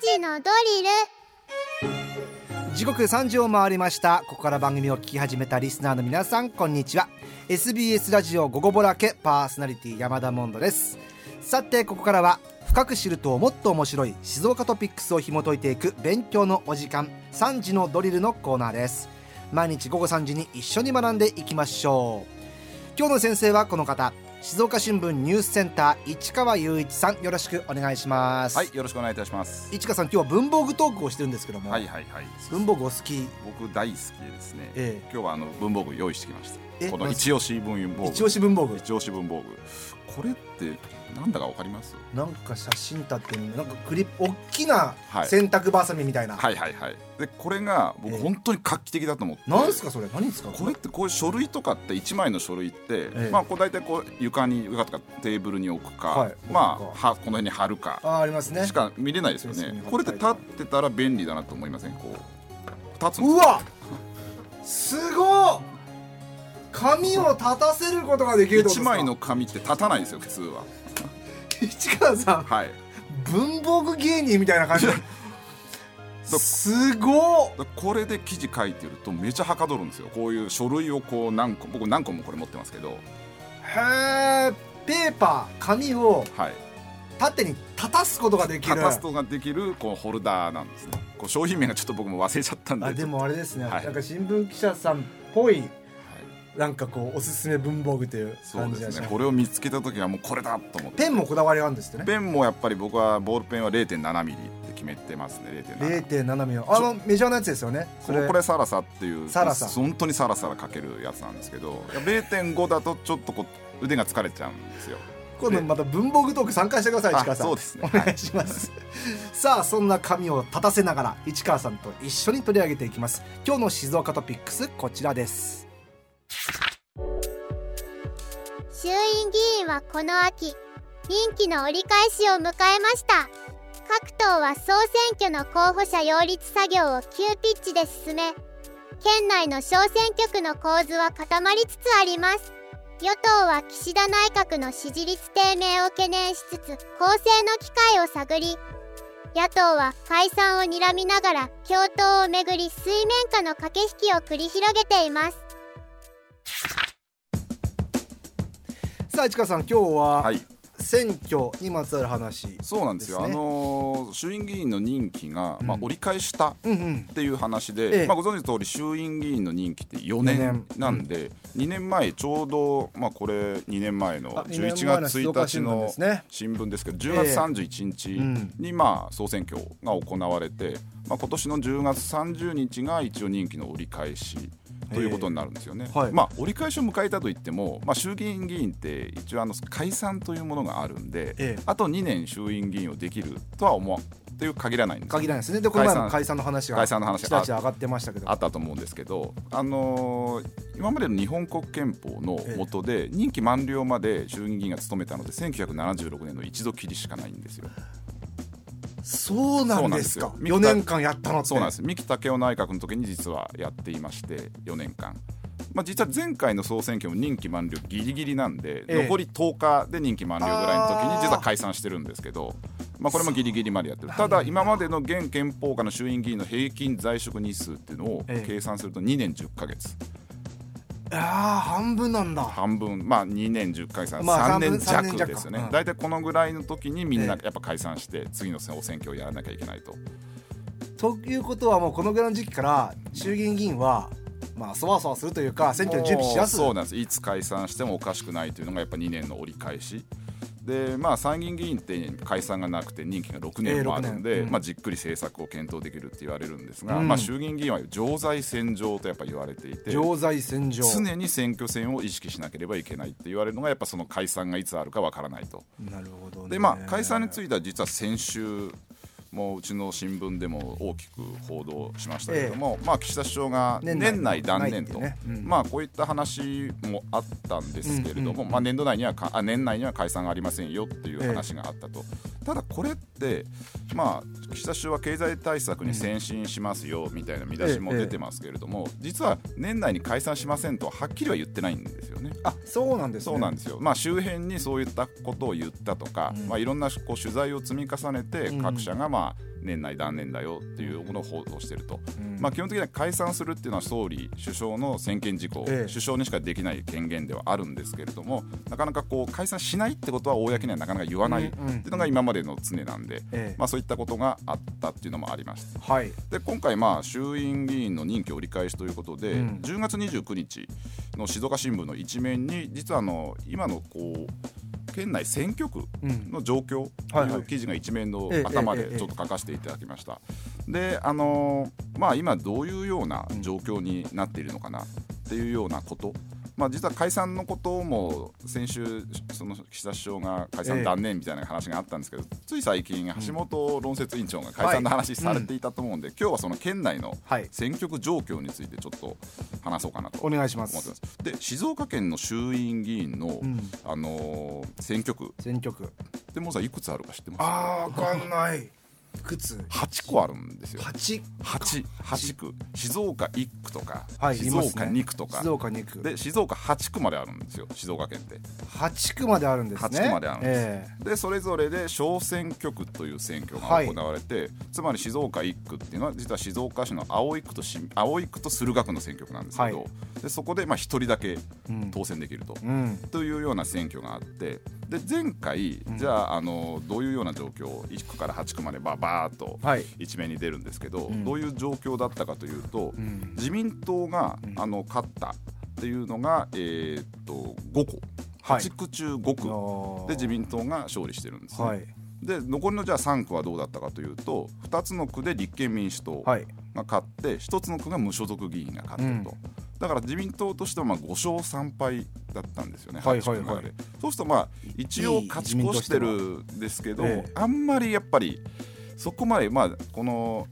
時のドリル。時刻3時を回りました。ここから番組を聞き始めたリスナーの皆さんこんにちは。SBS ラジオ午後ぼらけパーソナリティ山田モンドです。さてここからは深く知るともっと面白い静岡トピックスを紐解いていく勉強のお時間3時のドリルのコーナーです。毎日午後3時に一緒に学んでいきましょう。今日の先生はこの方。静岡新聞ニュースセンター市川雄一さんよろしくお願いしますはい、よろしくお願いいたします。市川さん今日は文房具トークをしてるんですけども、はいはいはい。文房具お好き？僕大好きでですね。え今日はあの文房具用意してきましえた。この一押し文房具。一押し文房具。一押し文房具。これってなんだかわかります？なんか写真立ってるなんかクリップ大きなはい。洗濯バサミみたいな、はいはいはい。でこれが僕ええ。本当に画期的だと思って。なんすか？それ。何ですか？これ。ってこういう書類とかって一枚の書類って、ええ。まあこう大体こう床に床とかテーブルに置くか、はい。まあはこの辺に貼るか。あありますね。しか見れないですよね。これって立ってたら便利だなと思いません？こう。立つうわすごっ紙を立たせることができるってことですか？一枚の紙って立たないですよ普通は。市川さんはい。文房具芸人みたいな感じ。ですごっ。これで記事書いてるとめちゃはかどるんですよ。こういう書類をこう何個僕何個もこれ持ってますけど。へえペーパー紙をはい。縦に立たすことができる。カタストができるこうホルダーなんですね。こう商品名がちょっと僕も忘れちゃったんで。あでもあれですね、はい。なんか新聞記者さんっぽいはいなんかこうおすすめ文房具というそう感じですね。これを見つけた時はもうこれだと思って。ペンもこだわりがあるんですってね。ペンもやっぱり僕はボールペンは0.7ミリって決めてますね0.7 0.7ミリ。のあのメジャーなやつですよね。これこれサラサっていうサラサ。本当にサラサラ書けるやつなんですけど0.5だとちょっとこう腕が疲れちゃうんですよ。今度また文房具トーク参加してくださいあ市川さん。そうですね。お願いします、さあそんな紙を立たせながら市川さんと一緒に取り上げていきます。今日の静岡トピックスこちらです衆院議員はこの秋任期の折り返しを迎えました。各党は総選挙の候補者擁立作業を急ピッチで進め県内の小選挙区の構図は固まりつつあります。与党は岸田内閣の支持率低迷を懸念しつつ攻勢の機会を探り野党は解散を睨みながら共闘をめぐり水面下の駆け引きを繰り広げています。さあ市川さん今日ははい。選挙にまつわる話、そうなんですよ。あのー衆院議員の任期が、まあう、ん折り返したうんうん。っていう話えで、えまあ、ご存知の通り衆院議員の任期って4四年年。なんで、2年前ちょうど、まあ、これ2年前のあ二年11前の月1日の新聞ですけど10月31日うん。にまあ総選挙が行われて、まあ、今年の10月30日が一応任期の折り返しということになるんですよね。ええはい。まあ、折り返しを迎えたといっても、まあ、衆議院議員って一応あの解散というものがあるんで、ええ。あと2年衆院議員をできるとは思わっていう限らないんですよ限らないですね。でこの前も解散の話が解散の話ちらちら上がってましたけど。あったと思うんですけど、あのー今までの日本国憲法の下で任期満了まで衆議院議員が務めたので1976年の一度きりしかないんですよ。そうなんですかそうなんですよ。4年間やったのって。そうなんです。三木武夫内閣の時に実はやっていまして4年間。まあ、実は前回の総選挙も任期満了ギリギリなんで、ええ。残り10日で任期満了ぐらいの時に実は解散してるんですけど、まあ、これもギリギリまでやってる。ただ今までの現憲法下の衆院議員の平均在職日数っていうのをええ。計算すると2年10ヶ月ああ半分なんだ。半分まあ2年10回さん、まあ3年弱ですよね。大体このぐらいの時にみんなえやっぱ解散して次の総選挙をやらなきゃいけないと。ということはもうこのぐらいの時期から衆議院議員はまあそわそわするというか選挙の準備しやす。そうなんです。いつ解散してもおかしくないというのがやっぱ2年の折り返しでまあ参議院議員って解散がなくて任期が6年もあるんで、うんまあ、じっくり政策を検討できるって言われるんですが、うん。まあ、衆議院議員は常在戦場とやっぱ言われていて常在戦場。常に選挙戦を意識しなければいけないって言われるのがやっぱその解散がいつあるかわからないと。なるほどね。でまあ解散については実は先週もううちの新聞でも大きく報道しましたけれども、まあ岸田首相が年内断念と、ね。うん。まあこういった話もあったんですけれども、うんうんうん。まあ年度内にはかあ年内には解散がありませんよっていう話があったと、ただこれってまあ岸田首相は経済対策に先進しますよみたいな見出しも出てますけれども、実は年内に解散しませんとははっきりは言ってないんですよね。あそうなんですね。そうなんですよ、まあ、周辺にそういったことを言ったとか、うん。まあ、いろんなこう取材を積み重ねてうん。各社がまあ年内断念だよっていうものを報道していると、うん。まあ、基本的には解散するっていうのは総理首相の専権事項、ええ。首相にしかできない権限ではあるんですけれどもなかなかこう解散しないってことは公にはなかなか言わないっていうのが今までの常なんで、ええ。まあ、そういったことがあったっていうのもあります。はい。で今回、まあ、衆院議員の任期折り返しということで、うん。10月29日の静岡新聞の一面に実はあの今のこう県内選挙区うんの状況とはいう記事が一面のええ頭でちょっと書かせていただきました。であのーまあ今どういうような状況になっているのかなっていうようなこと。まあ、実は解散のことも先週その岸田首相が解散断念みたいな話があったんですけど、つい最近橋本論説委員長が解散の話されていたと思うんで、今日はその県内のはい。選挙区状況についてちょっと話そうかなと。お願いします。で静岡県の衆院議員の、ん。あのー選挙区。選挙区。でもさいくつあるか知ってます？あーわかんない靴。8個あるんですよ。八八八区。静岡1区とか、はい静岡いますね。2区とか。静岡2区。で静岡8区まであるんですよ静岡県って。八区まであるんですね。8区まであるんです、えでそれぞれで小選挙区という選挙が行われて、つまり静岡1区っていうのは実は静岡市の葵区とし葵区と駿河区の選挙区なんですけど、はい。でそこでまあ1人だけうん。当選できると。えうん。というような選挙があってで前回、じゃああのどういうような状況1区から8区までババーっとはい。一面に出るんですけど、ん。どういう状況だったかというと、ん。自民党が、あの勝ったっていうのが、えーっと5個。はい。8区中5あ区ー。で自民党が勝利してるんですね、はい。で残りのじゃあ3区はどうだったかというと2つの区で立憲民主党がはい。勝って1つの区が無所属議員が勝ってると、うん。だから自民党としてはまあ5勝3敗だったんですよね、はい8区まではいはいそうするとまあ一応いい勝ち越してるんですけどええ。あんまりやっぱりそこまでまあこの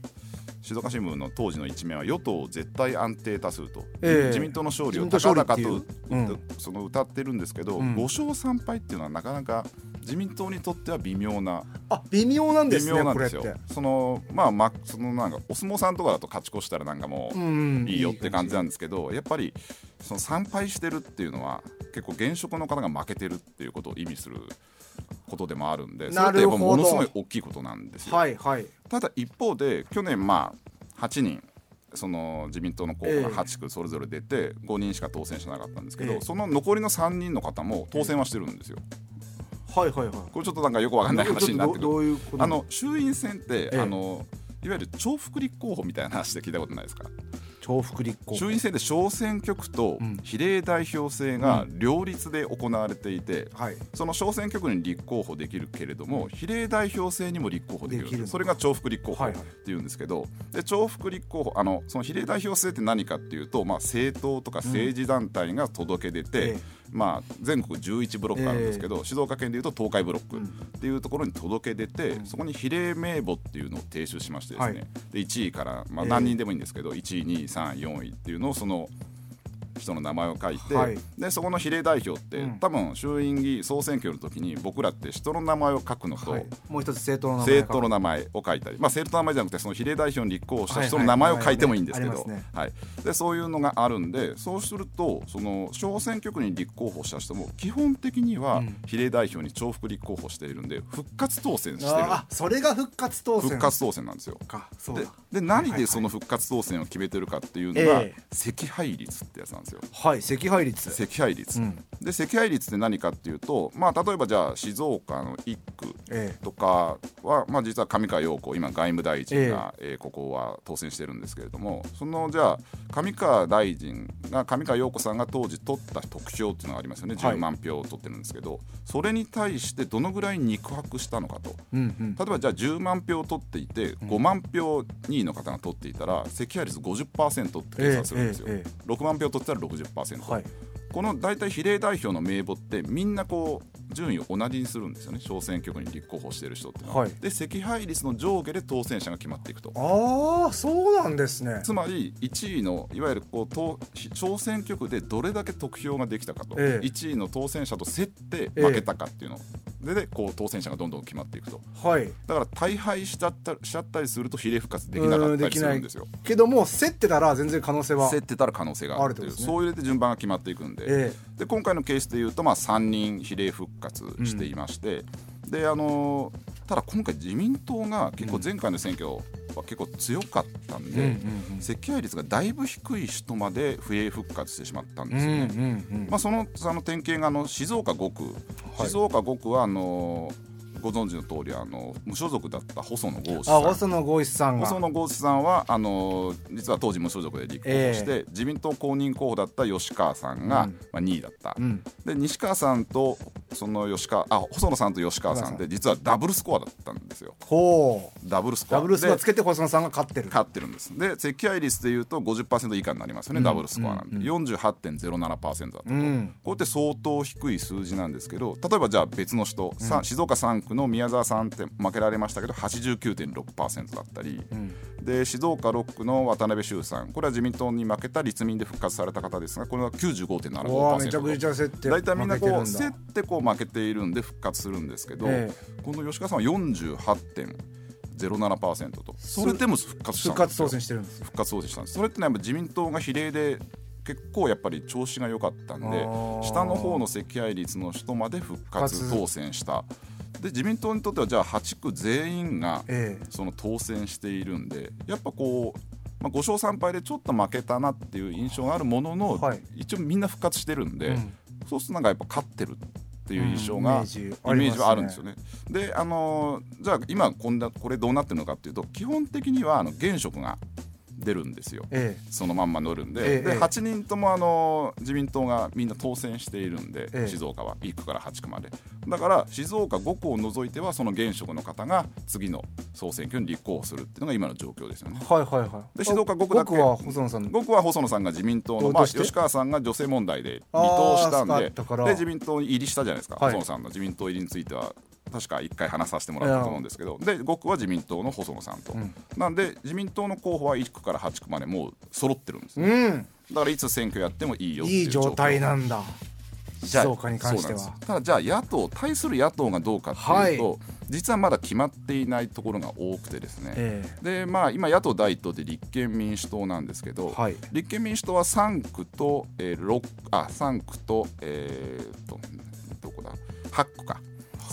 静岡新聞の当時の一面は与党絶対安定多数と、ええ。自民党の勝利を高々と、その歌ってるんですけど、うん。5勝3敗っていうのはなかなか自民党にとっては微妙なあ微妙なんです微ね妙なんですよ。そのまあまそのなんかお相撲さんとかだと勝ち越したらなんかもう、うんいいよって感じなんですけどやっぱりその参拝してるっていうのは結構現職の方が負けてるっていうことを意味することでもあるんでそれってものすごい大きいことなんですよ。はいはい。ただ一方で去年まあ8人その自民党の候補ええ。が8区それぞれ出て5人しか当選しなかったんですけど、ええ。その残りの3人の方も当選はしてるんですよ。はいはいはい。これちょっとなんかよくわかんない話になってくる。あの衆院選って、ええ。あのいわゆる重複立候補みたいな話で聞いたことないですか？重複立候補衆院選で小選挙区とうん。比例代表制が両立で行われていて、はい。その小選挙区に立候補できるけれども比例代表制にも立候補できる。それが重複立候補ってはい。はいいうんですけど、で重複立候補あのその比例代表制って何かっていうと、まあ、政党とか政治団体が届け出て、ええまあ、全国11ブロックあるんですけど、静岡県でいうと東海ブロックうん。っていうところに届け出て、そこに比例名簿っていうのを提出しましてですね、はい。で1位から、まあ、ええ何人でもいいんですけど、1位2位3位4位っていうのをその人の名前を書いて、はい。でそこの比例代表って、うん。多分衆院議総選挙の時に僕らって人の名前を書くのと、はい。もう一つ政党の名前政党の名前を書いたり、まあ、政党の名前じゃなくてその比例代表に立候補した人のはいはい。名前を書いてもいいんですけど、ありますね。はい、でそういうのがあるんでそうするとその小選挙区に立候補した人も基本的にはうん。比例代表に重複立候補しているんで復活当選してる。あそれが復活当選。復活当選なんですよ。でで何でその復活当選を決めてるかっていうのが、ええ。惜敗率ってやつなんですよ。はい惜敗率。惜敗率、うん。で惜敗率って何かっていうと、まあ、例えばじゃあ静岡の1区えとかは、まあ、実は上川陽子今外務大臣が、えーここは当選してるんですけれどもそのじゃあ上川大臣が上川陽子さんが当時取った得票っていうのがありますよね。はい。10万票を取ってるんですけど、それに対してどのぐらい肉薄したのかと。えうんうん。例えばじゃあ10万票取っていて5万票2位の方が取っていたら惜敗率50%って計算するんですよ、えええ6万票取ってたら60%、はい。この大体比例代表の名簿ってみんなこう順位を同じにするんですよね。小選挙区に立候補している人っては、はい。で惜敗率の上下で当選者が決まっていくと。ああそうなんですね。つまり1位のいわゆるこう当小選挙区でどれだけ得票ができたかと、ええ。1位の当選者と競って負けたかっていうの、ででこう当選者がどんどん決まっていくと。はい。だから大敗しちゃったしちゃったりすると比例復活できなかったりするんですよ。けども競ってたら全然可能性は競ってたら可能性があるという。ね。そう入れて順番が決まっていくんで,、えで今回のケースでいうと、まあ、3人比例復活していまして、であのただ今回自民党が結構前回の選挙は結構強かったんで、うんうん積極率がだいぶ低い人まで不衛復活してしまったんうんですよね。うんうんまあ、そのあの典型があの静岡5区、はい。静岡5区はあのご存知の通りあの無所属だった細野豪志さあん細野豪志さんが。細野豪志さんはあの実は当時無所属で立候補して、自民党公認候補だった吉川さんが、うん。まあ、2位だった、うん。で西川さんとその吉川あ細野さんと吉川さんって実はダブルスコアだったんですよ。ほう。ダブルスコア。ダブルスコアでつけて細野さんが勝ってる。勝ってるんです。で積合率でいうと50%以下になりますよね、うん。ダブルスコアなんで、うん。48.07%だったと、うん。こうやって相当低い数字なんですけど例えばじゃあ別の人、さ静岡3区の宮沢さんって負けられましたけど89.6%だったり、うんで静岡6区の渡辺修さん。これは自民党に負けた立民で復活された方ですがこれは95.75%うわめちゃくちゃ競って大体みんなこう競ってこう負けているんで復活するんですけど、えこの吉川さんは48.07%と。それでも復活復活当選してるんですよ。復活当選したんです。それってねやっぱ自民党が比例で結構やっぱり調子が良かったんで下の方の積合率の人まで復活当選したで自民党にとってはじゃあ8区全員がえその当選しているんでやっぱこう、まあ、5勝3敗でちょっと負けたなっていう印象があるものの、はい。一応みんな復活してるんで、うん。そうするとなんかやっぱ勝ってるっていう印象うんが、イメージはあるんですよね。であのーじゃあ今こんなこれどうなってるのかっていうと基本的にはあの現職が出るんですよ。えそのまんま乗るんで,、ええで8人ともあの自民党がみんな当選しているんで、ええ。静岡は1区から8区まで。だから静岡5区を除いてはその現職の方が次の総選挙に立候補するっていうのが今の状況ですよね。え。はいはいはい。で静岡5区だけ。僕は細野さん5区は細野さんが自民党の、まあ、吉川さんが女性問題で離党したんでだから。で自民党に入りしたじゃないですか、はい。細野さんの自民党入りについては確か1回話させてもらったと思うんですけど。で5区は自民党の細野さんと、うん。なんで自民党の候補は1区から8区までもう揃ってるんですね、うん。だからいつ選挙やってもいいよいい状態ななんだ。静岡に関しては。ただじゃあ野党対する野党がどうかっていうと、実はまだ決まっていないところが多くてですね、えでまあ今野党第一党で立憲民主党なんですけど、はい。立憲民主党は3区と、えー、6あ3区とえー、とどこだ？8区か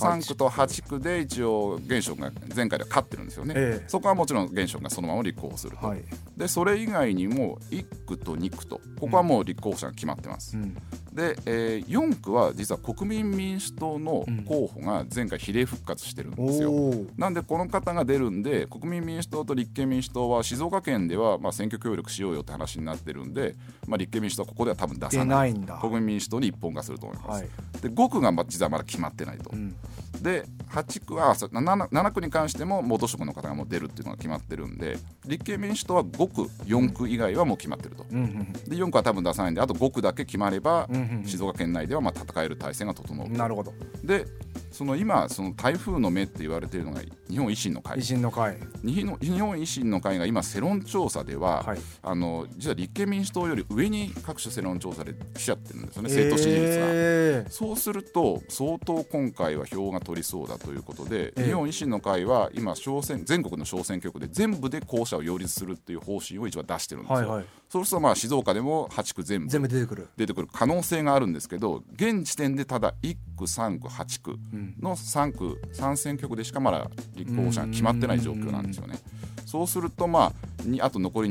3区と8区で一応現職が前回では勝ってるんですよね、ええ。そこはもちろん現職がそのまま立候補すると、はい。でそれ以外にも1区と2区とここはもう立候補者が決まってます、うんで、えー、4区は実は国民民主党の候補が前回比例復活してるんですよ、おおなんでこの方が出るんで国民民主党と立憲民主党は静岡県ではまあ選挙協力しようよって話になってるんで、まあ、立憲民主党はここでは多分出出さなないいんだ。国民民主党に一本化すると思います、はい。で5区がまあ実はまだ決まってないと、うん。で8区はそう 7, 7区に関しても元職の方がもう出るっていうのが決まってるんで立憲民主党は5区4区以外はもう決まってると、うんうんで4区は多分出さないんであと5区だけ決まれば、うんうん静岡県内ではまあ戦える体制が整ううんなるほど。でその今その台風の目って言われているのが日本維新の会。維新の会。日本日本維新の会が今世論調査では、はい。あの実は立憲民主党より上に各種世論調査で来ちゃってるんですよね政党支持率が。えそうすると相当今回は票が取りそうだということで、ええ。日本維新の会は今小選全国の小選挙区で全部で候補者を擁立するっていう方針を一応出してるんですよ。はいはい。そうするとまあ静岡でも8区全部全部出てくる。出てくる可能性があるんですけど現時点でただ1区3区8区の3区3選挙区でしかまだ立候補者が決まってない状況なんですよね。そうするとまあにあと残り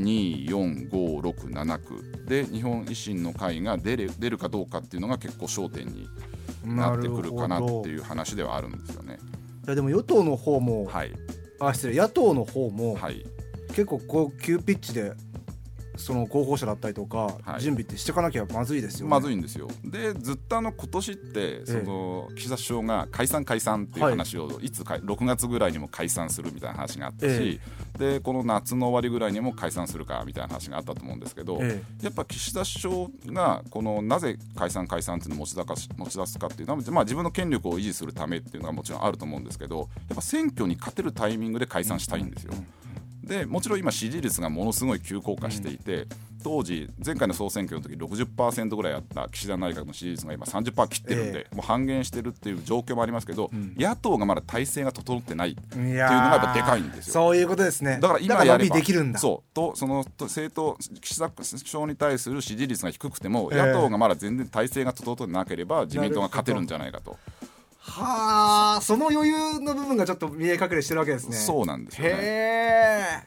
24567区で日本維新の会が出る出るかどうかっていうのが結構焦点になってくるかなっていう話ではあるんですよね。いやでも与党の方も、はいあ失礼野党の方も、はい結構こう急ピッチでその候補者だったりとか、はい。準備ってしていかなきゃまずいですよね。まずいんですよ。でずっとあの今年ってその岸田首相が解散解散っていう話をいつか6月ぐらいにも解散するみたいな話があったし、でこの夏の終わりぐらいにも解散するかみたいな話があったと思うんですけど、えやっぱ岸田首相がこのなぜ解散解散っていうのを持ち出持ち出すかっていうのは、まあ、自分の権力を維持するためっていうのがもちろんあると思うんですけどやっぱ選挙に勝てるタイミングで解散したいんですよ。でもちろん今支持率がものすごい急降下していて、当時前回の総選挙の時60%ぐらいあった岸田内閣の支持率が今30%切ってるんで、もう半減してるっていう状況もありますけど、野党がまだ体制が整ってないっていいうのがやっぱでかいんですよ。そういうことですね。だから今やればロビーできるんだ。そうとそのと政党岸田首相に対する支持率が低くても、ええ野党がまだ全然体制が整ってなければ自民党が勝てるんじゃないかと。はあその余裕の部分がちょっと見え隠れしてるわけですね。そうなんですよね。へ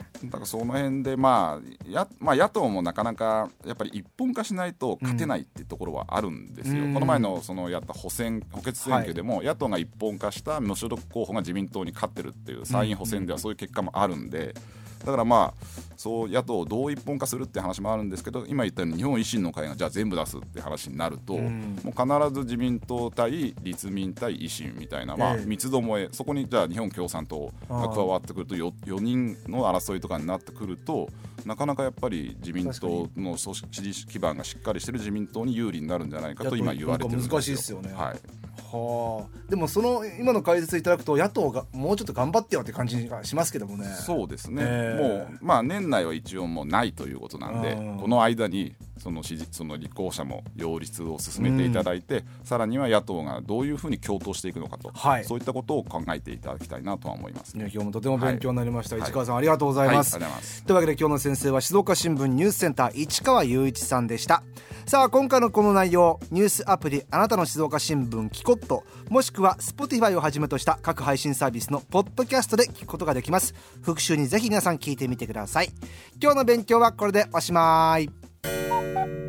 えだからその辺で、まあやまあ、野党もなかなかやっぱり一本化しないと勝てないっていうところはあるんですよ、うん。この前のそのやった補選補欠選挙でも、野党が一本化した無所属候補が自民党に勝ってるっていう参院補選ではそういう結果もあるんで。だからまあそう野党をどう一本化するって話もあるんですけど今言ったように日本維新の会がじゃあ全部出すって話になると、うん。もう必ず自民党対立民対維新みたいな、まあええ。三つどもえそこにじゃあ日本共産党が加わってくると 4, 4人の争いとかになってくるとなかなかやっぱり自民党の組織支持基盤がしっかりしてる自民党に有利になるんじゃないかと今言われてるんですよ。難しいですよね。はい、はあ。でもその今の解説いただくと野党がもうちょっと頑張ってよって感じがしますけどもね。そうですね、ええ。もうまあ年内は一応もうないということなんでうん。この間にその支持その立候補者も擁立を進めていただいて、さらには野党がどういうふうに共闘していくのかと、はい。そういったことを考えていただきたいなとは思います、ね今日もとても勉強になりました、はい。市川さんありがとうございます、はい。ありがとうございます。というわけで今日の先生は静岡新聞ニュースセンター市川雄一さんでした。さあ今回のこの内容ニュースアプリあなたの静岡新聞キコットもしくは Spotify をはじめとした各配信サービスのポッドキャストで聞くことができます。復習にぜひ皆さん聞いてみてください。今日の勉強はこれでおしまい。